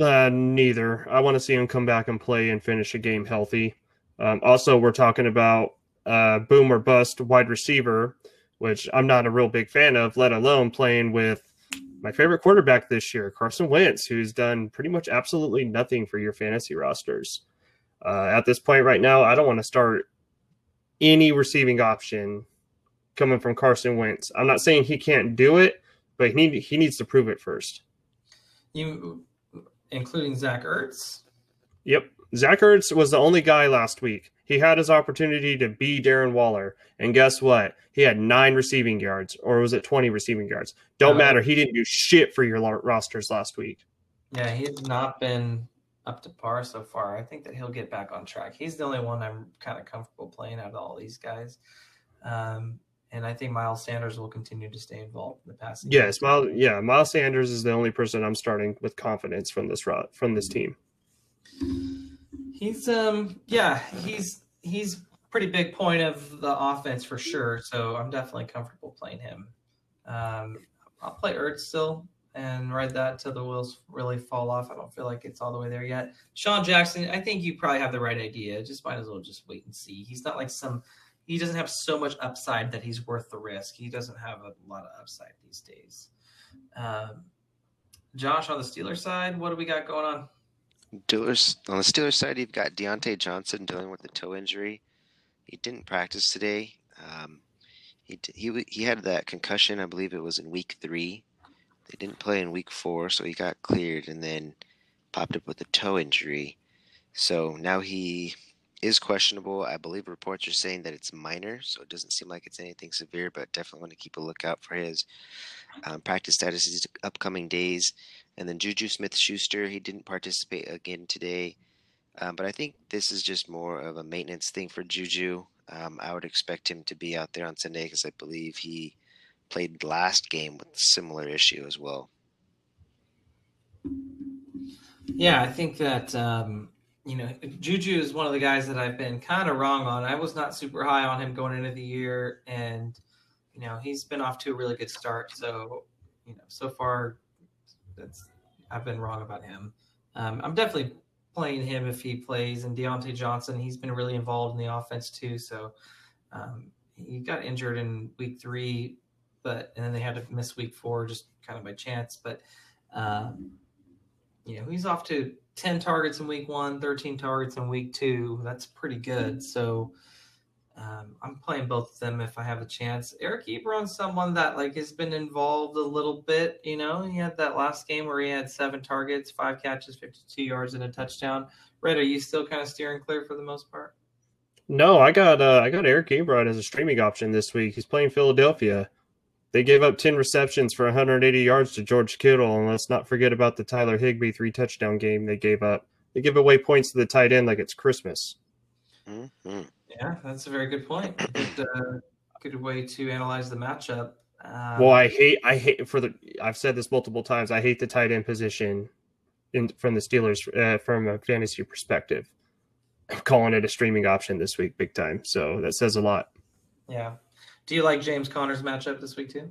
Uh, neither. I want to see him come back and play and finish a game healthy. Um, also, we're talking about uh, boom or bust wide receiver, which I'm not a real big fan of, let alone playing with my favorite quarterback this year, Carson Wentz, who's done pretty much absolutely nothing for your fantasy rosters. Uh, at this point right now, I don't want to start any receiving option coming from Carson Wentz. I'm not saying he can't do it, but he need, he needs to prove it first. You, including Zach Ertz. Yep, Zach Ertz was the only guy last week. He had his opportunity to be Darren Waller, and guess what? He had nine receiving yards, or was it twenty receiving yards? Don't uh, matter. He didn't do shit for your rosters last week. Yeah, he's not been up to par so far. I think that he'll get back on track. He's the only one I'm kind of comfortable playing out of all these guys. Um, and I think Miles Sanders will continue to stay involved in the passing. Yes, Miles. Yeah, Miles Sanders is the only person I'm starting with confidence from this from this team. He's um yeah he's he's pretty big point of the offense for sure. So I'm definitely comfortable playing him. Um, I'll play Ertz still and ride that till the wheels really fall off. I don't feel like it's all the way there yet. Sean Jackson, I think you probably have the right idea. Just might as well just wait and see. He's not like some. He doesn't have so much upside that he's worth the risk. He doesn't have a lot of upside these days. Um, Josh, on the Steelers side, what do we got going on? Steelers on the Steelers side, you've got Diontae Johnson dealing with the toe injury. He didn't practice today. Um, he he he had that concussion. I believe it was in week three. They didn't play in week four, so he got cleared and then popped up with a toe injury. So now he is questionable. I believe reports are saying that it's minor, so it doesn't seem like it's anything severe, but definitely want to keep a lookout for his um, practice status in these upcoming days. And then Juju Smith Schuster, he didn't participate again today. Um, but I think this is just more of a maintenance thing for Juju. Um, I would expect him to be out there on Sunday because I believe he played last game with a similar issue as well. Yeah, I think that um, you know Juju is one of the guys that I've been kind of wrong on. I was not super high on him going into the year, and you know he's been off to a really good start. So you know so far that's I've been wrong about him. Um, I'm definitely playing him if he plays, and Diontae Johnson, he's been really involved in the offense too. So um, he got injured in week three, but and then they had to miss week four just kind of by chance. But um, you know, he's off to 10 targets in week one, 13 targets in week two. That's pretty good. So um, I'm playing both of them if I have a chance. Eric Ebron's someone that like has been involved a little bit. You know, he had that last game where he had seven targets, five catches, 52 yards, and a touchdown. Red, are you still kind of steering clear for the most part? No, I got uh, I got Eric Ebron as a streaming option this week. He's playing Philadelphia. They gave up 10 receptions for 180 yards to George Kittle, and let's not forget about the Tyler Higbee three touchdown game they gave up. They give away points to the tight end like it's Christmas. Mm-hmm. Yeah, that's a very good point. Good, uh, good way to analyze the matchup. Um, well, I hate, I hate for the. I've said this multiple times. I hate the tight end position, in from the Steelers uh, from a fantasy perspective. I'm calling it a streaming option this week, big time. So that says a lot. Yeah. Do you like James Conner's matchup this week too?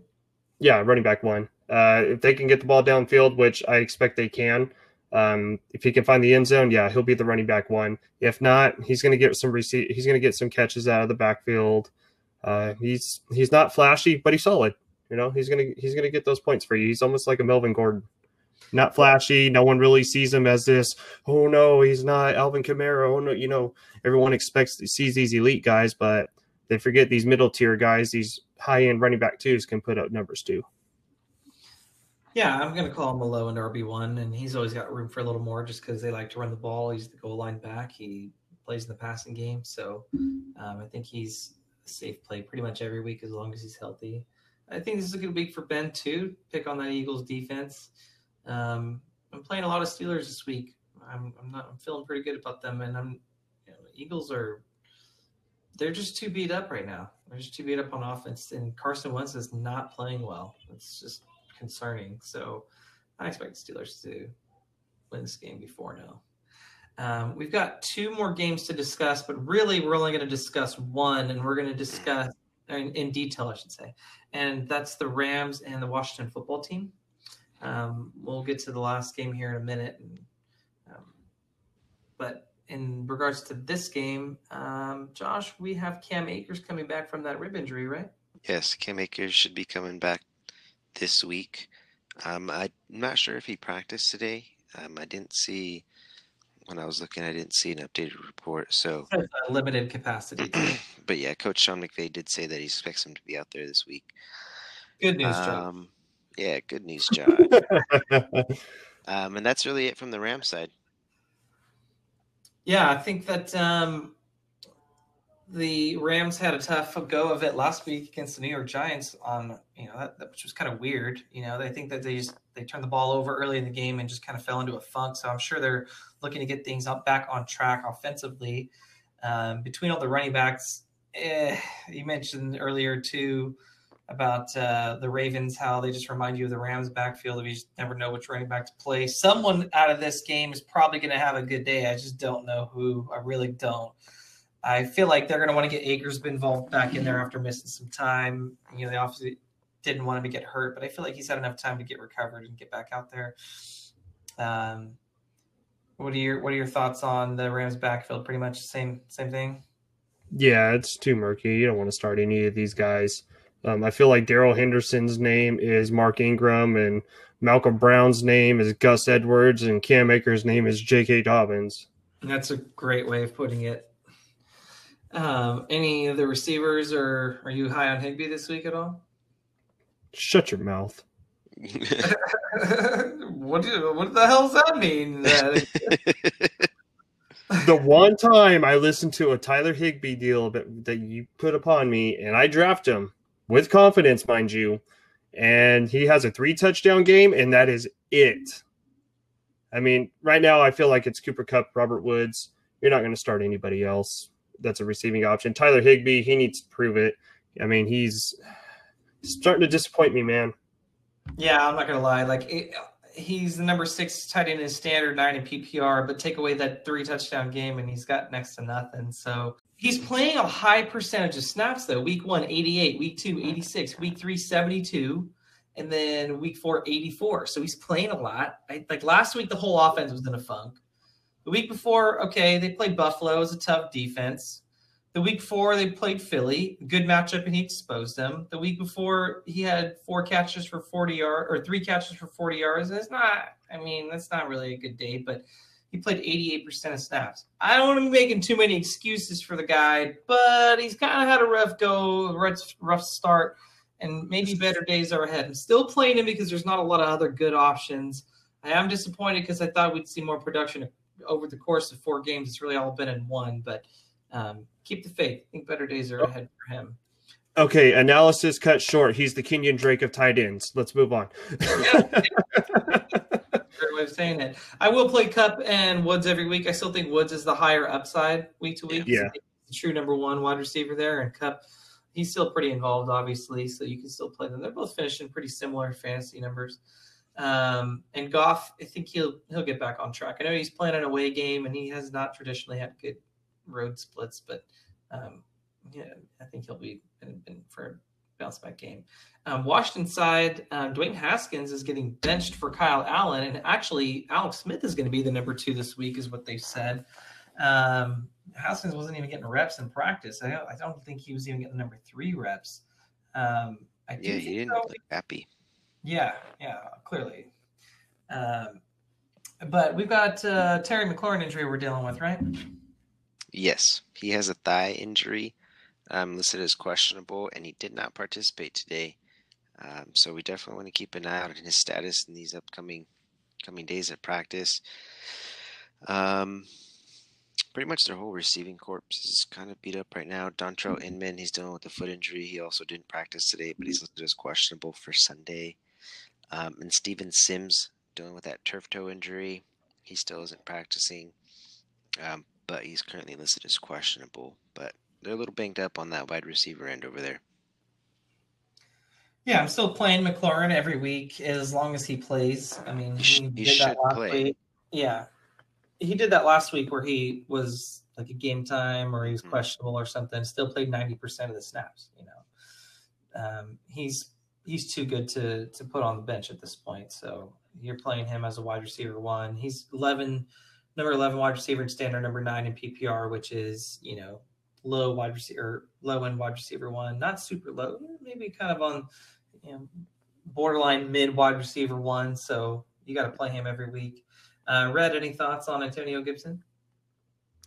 Yeah, running back one. Uh, if they can get the ball downfield, which I expect they can, um, if he can find the end zone, yeah, he'll be the running back one. If not, he's going to get some receipt. He's going to get some catches out of the backfield. Uh, he's he's not flashy, but he's solid. You know, he's gonna he's gonna get those points for you. He's almost like a Melvin Gordon. Not flashy. No one really sees him as this. Oh no, he's not Alvin Kamara. Oh no, you know everyone expects sees these elite guys, but they forget these middle tier guys. These high end running back twos can put up numbers too. Yeah, I'm going to call him a low end RB1, and he's always got room for a little more just because they like to run the ball. He's the goal line back. He plays in the passing game. So um, I think he's a safe play pretty much every week as long as he's healthy. I think this is a good week for Ben, too. Pick on that Eagles defense. Um, I'm playing a lot of Steelers this week. I'm, I'm not. I'm feeling pretty good about them, and I'm. You know, Eagles are. They're just too beat up right now. They're just too beat up on offense, and Carson Wentz is not playing well. It's just concerning. So I expect the Steelers to win this game before now. Um, we've got two more games to discuss, but really we're only going to discuss one, and we're going to discuss in, in, detail, I should say, and that's the Rams and the Washington football team. Um, we'll get to the last game here in a minute, and, um, but in regards to this game, um, Josh, we have Cam Akers coming back from that rib injury, right? Yes, Cam Akers should be coming back this week. Um, I'm not sure if he practiced today. Um, I didn't see when I was looking. I didn't see an updated report. So limited capacity. [clears throat] but yeah, Coach Sean McVay did say that he expects him to be out there this week. Good news, John. Um, yeah, good news, John. [laughs] um, and that's really it from the Ram side. Yeah, I think that um, the Rams had a tough go of it last week against the New York Giants on you know that, that, which was kind of weird. You know, they think that they just they turned the ball over early in the game and just kind of fell into a funk. So I'm sure they're looking to get things up back on track offensively. Um, between all the running backs, eh, you mentioned earlier too about uh, the Ravens, how they just remind you of the Rams backfield. You just never know which running back to play. Someone out of this game is probably going to have a good day. I just don't know who. I really don't. I feel like they're going to want to get Akers involved back in there after missing some time. You know, they obviously didn't want him to get hurt, but I feel like he's had enough time to get recovered and get back out there. Um, what are your What are your thoughts on the Rams backfield? Pretty much the same same thing. Yeah, it's too murky. You don't want to start any of these guys. Um, I feel like Darrell Henderson's name is Mark Ingram, and Malcolm Brown's name is Gus Edwards, and Cam Akers' name is J.K. Dobbins. That's a great way of putting it. Um, any of the receivers, or are you high on Higbee this week at all? Shut your mouth. [laughs] what do, what the hell does that mean? [laughs] the one time I listened to a Tyler Higbee deal that, that you put upon me, and I draft him with confidence, mind you, and he has a three touchdown game, and that is it. I mean, right now I feel like it's Cooper Kupp, Robert Woods. You're not going to start anybody else that's a receiving option. Tyler Higbee, he needs to prove it. I mean, he's starting to disappoint me, man. Yeah, I'm not gonna lie. Like it, he's the number six tight end in standard nine in PPR, but take away that three touchdown game and he's got next to nothing. So he's playing a high percentage of snaps though. Week one, 88, week two, 86, week three, 72, and then week four, 84. So he's playing a lot. I, like last week, the whole offense was in a funk. The week before, okay, they played Buffalo. Was a tough defense. The week before, they played Philly. Good matchup, and he exposed them. The week before, he had four catches for 40 yards or three catches for 40 yards. It's not, I mean, that's not really a good day, but he played 88% of snaps. I don't want to be making too many excuses for the guy, but he's kind of had a rough go, rough, rough start, and maybe better days are ahead. I'm still playing him because there's not a lot of other good options. I am disappointed because I thought we'd see more production over the course of four games. It's really all been in one, but um, keep the faith. I think better days are ahead for him. Okay, analysis cut short. He's the Kenyan Drake of tight ends. Let's move on. Great way of saying it. I will play Kupp and Woods every week. I still think Woods is the higher upside week to week. Yeah, true number one wide receiver there, and Kupp, He's still pretty involved, obviously, so you can still play them. They're both finishing pretty similar fantasy numbers. Um, and Goff, I think he'll he'll get back on track. I know he's playing an away game, and he has not traditionally had good road splits, but um, yeah, I think he'll be in, in for a bounce back game. Um, Washington side, um, Dwayne Haskins is getting benched for Kyle Allen, and actually Alex Smith is going to be the number two this week, is what they've said. Um, Haskins wasn't even getting reps in practice. I don't, I don't think he was even getting the number three reps. Um, I yeah, he didn't so. look happy. Yeah, yeah, clearly. Um, but we've got uh, Terry McLaurin injury we're dealing with, right? Yes, he has a thigh injury um, listed as questionable, and he did not participate today. Um, so we definitely want to keep an eye out on his status in these upcoming coming days at practice. Um, pretty much their whole receiving corps is kind of beat up right now. Dontrelle Inman, he's dealing with a foot injury. He also didn't practice today, but he's listed as questionable for Sunday. Um, and Steven Sims dealing with that turf toe injury. He still isn't practicing. Um, but he's currently listed as questionable. But they're a little banged up on that wide receiver end over there. Yeah, I'm still playing McLaurin every week as long as he plays. I mean, he, he should play. Week. Yeah. he did that last week where he was like a game time or he was Mhm. questionable or something. Still played ninety percent of the snaps. You know, um, he's he's too good to to put on the bench at this point. So you're playing him as a wide receiver one. He's eleven, number eleven wide receiver in standard, number nine in PPR, which is you know low wide receiver, low end wide receiver one, not super low, maybe kind of on you know borderline mid wide receiver one. So you got to play him every week. Uh, Red, any thoughts on Antonio Gibson?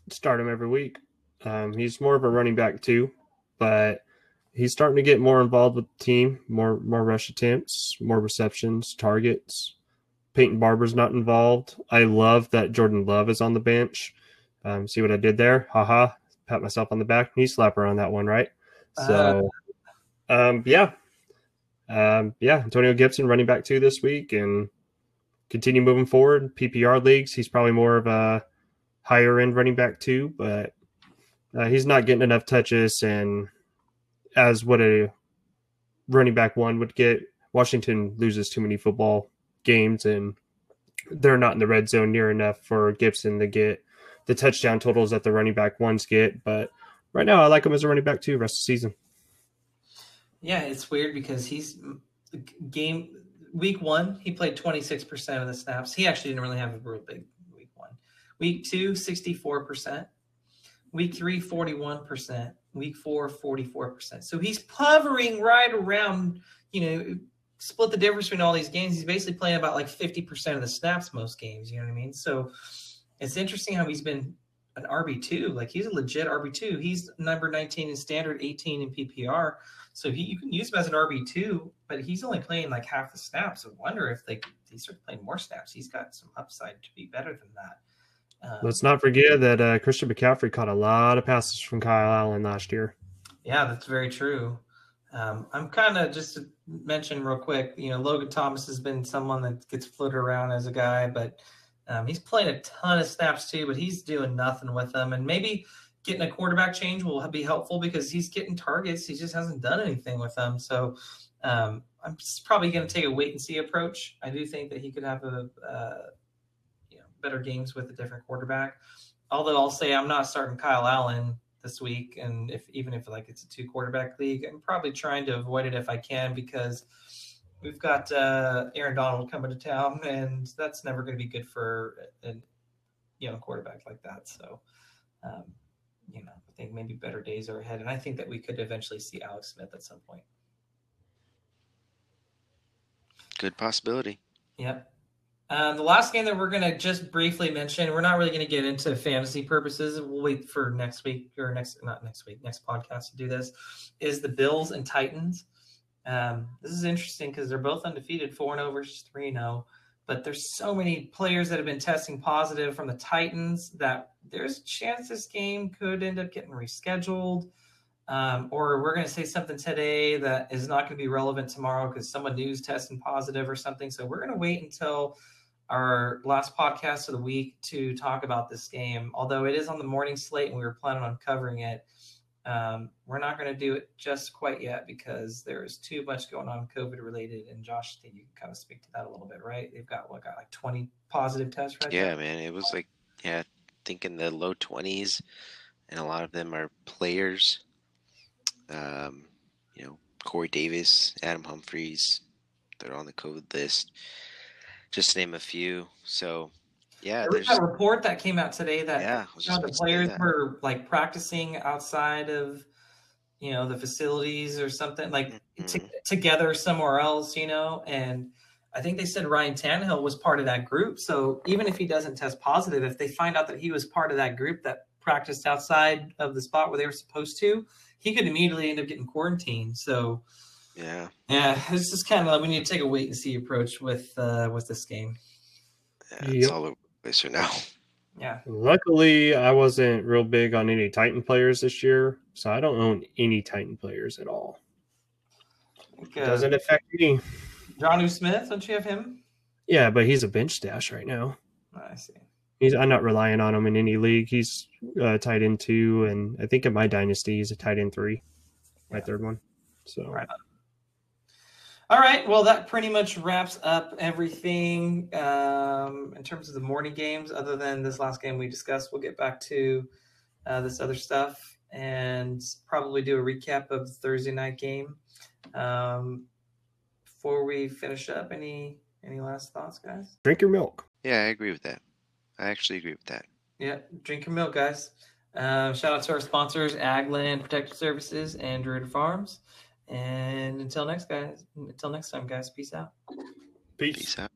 Start him every week. Um, he's more of a running back too, but he's starting to get more involved with the team. More more rush attempts, more receptions, targets. Peyton Barber's not involved. I love that Jordan Love is on the bench. Um, see what I did there? Haha. Pat myself on the back. Knee slapper on that one, right? So, um, yeah, um, yeah. Antonio Gibson running back two this week and continue moving forward. PPR leagues, he's probably more of a higher end running back too, but uh, he's not getting enough touches. And as what a running back one would get, Washington loses too many football games and they're not in the red zone near enough for Gibson to get the touchdown totals that the running back ones get. But right now, I like him as a running back too, rest of the season. Yeah, it's weird because he's game week one, he played 26% of the snaps. He actually didn't really have a real big week one. Week two, 64%. Week three, 41%. Week four, 44%. So he's hovering right around, you know, split the difference between all these games. He's basically playing about like 50% of the snaps most games. You know what I mean? So it's interesting how he's been an RB2. Like he's a legit RB2. He's number 19 in standard, 18 in PPR. So he, you can use him as an RB two, but he's only playing like half the snaps. I wonder if they he starts playing more snaps. He's got some upside to be better than that. Um, Let's not forget that uh, Christian McCaffrey caught a lot of passes from Kyle Allen last year. yeah, that's very true. Um, I'm kind of just to mention real quick. You know, Logan Thomas has been someone that gets floated around as a guy, but um, he's playing a ton of snaps too. But he's doing nothing with them, and maybe getting a quarterback change will be helpful because he's getting targets. He just hasn't done anything with them. So um, I'm just probably going to take a wait and see approach. I do think that he could have a uh, you know better games with a different quarterback. Although I'll say I'm not starting Kyle Allen this week, and if even if like it's a two quarterback league, I'm probably trying to avoid it if I can because we've got uh, Aaron Donald coming to town, and that's never going to be good for a you know quarterback like that. So. Um, you know, I think maybe better days are ahead, and I think that we could eventually see Alex Smith at some point. Good possibility. Yep. Um, the last game that we're going to just briefly mention, we're not really going to get into fantasy purposes. We'll wait for next week or next, not next week, next podcast to do this. Is the Bills and Titans. Um, this is interesting because they're both undefeated, four and zero versus three and zero. But there's so many players that have been testing positive from the Titans that there's a chance this game could end up getting rescheduled. Um, or we're going to say something today that is not going to be relevant tomorrow because someone new's testing positive or something. So we're going to wait until our last podcast of the week to talk about this game. Although it is on the morning slate and we were planning on covering it, um, we're not going to do it just quite yet because there is too much going on COVID related. And Josh, I think you can kind of speak to that a little bit, right? They've got what got like 20 positive tests, right? Yeah, man. It was like, yeah, I think in the low 20s, and a lot of them are players. Um, you know, Corey Davis, Adam Humphries, they're on the COVID list, just to name a few. So, yeah, There was there's, that report that came out today that yeah, you know, the about to say players were like practicing outside of you know the facilities or something like to, Mhm. together somewhere else you know and i think they said ryan Tannehill was part of that group so even if he doesn't test positive if they find out that he was part of that group that practiced outside of the spot where they were supposed to he could immediately end up getting quarantined so Yeah, yeah it's just kind of like we need to take a wait and see approach with uh with this game yeah, it's Yep. all over the place right now. [laughs] yeah Luckily, I wasn't real big on any Titan players this year, so I don't own any Titan players at all. I think, It uh, doesn't affect me. Jonnu Smith don't you have him Yeah, but he's a bench stash right now. i see He's I'm not relying on him in any league. He's uh, tight end two, and I think in my dynasty he's a tight end three, my third one. So Right. All right. Well, that pretty much wraps up everything um, in terms of the morning games. Other than this last game we discussed, we'll get back to uh, this other stuff and probably do a recap of the Thursday night game. Um, before we finish up, any any last thoughts, guys? Drink your milk. Yeah, I agree with that. I actually agree with that. Yeah, drink your milk, guys. Uh, shout out to our sponsors, Agland Protective Services and Druid Farms. And until next guys, until next time, guys, peace out. Peace. Peace out.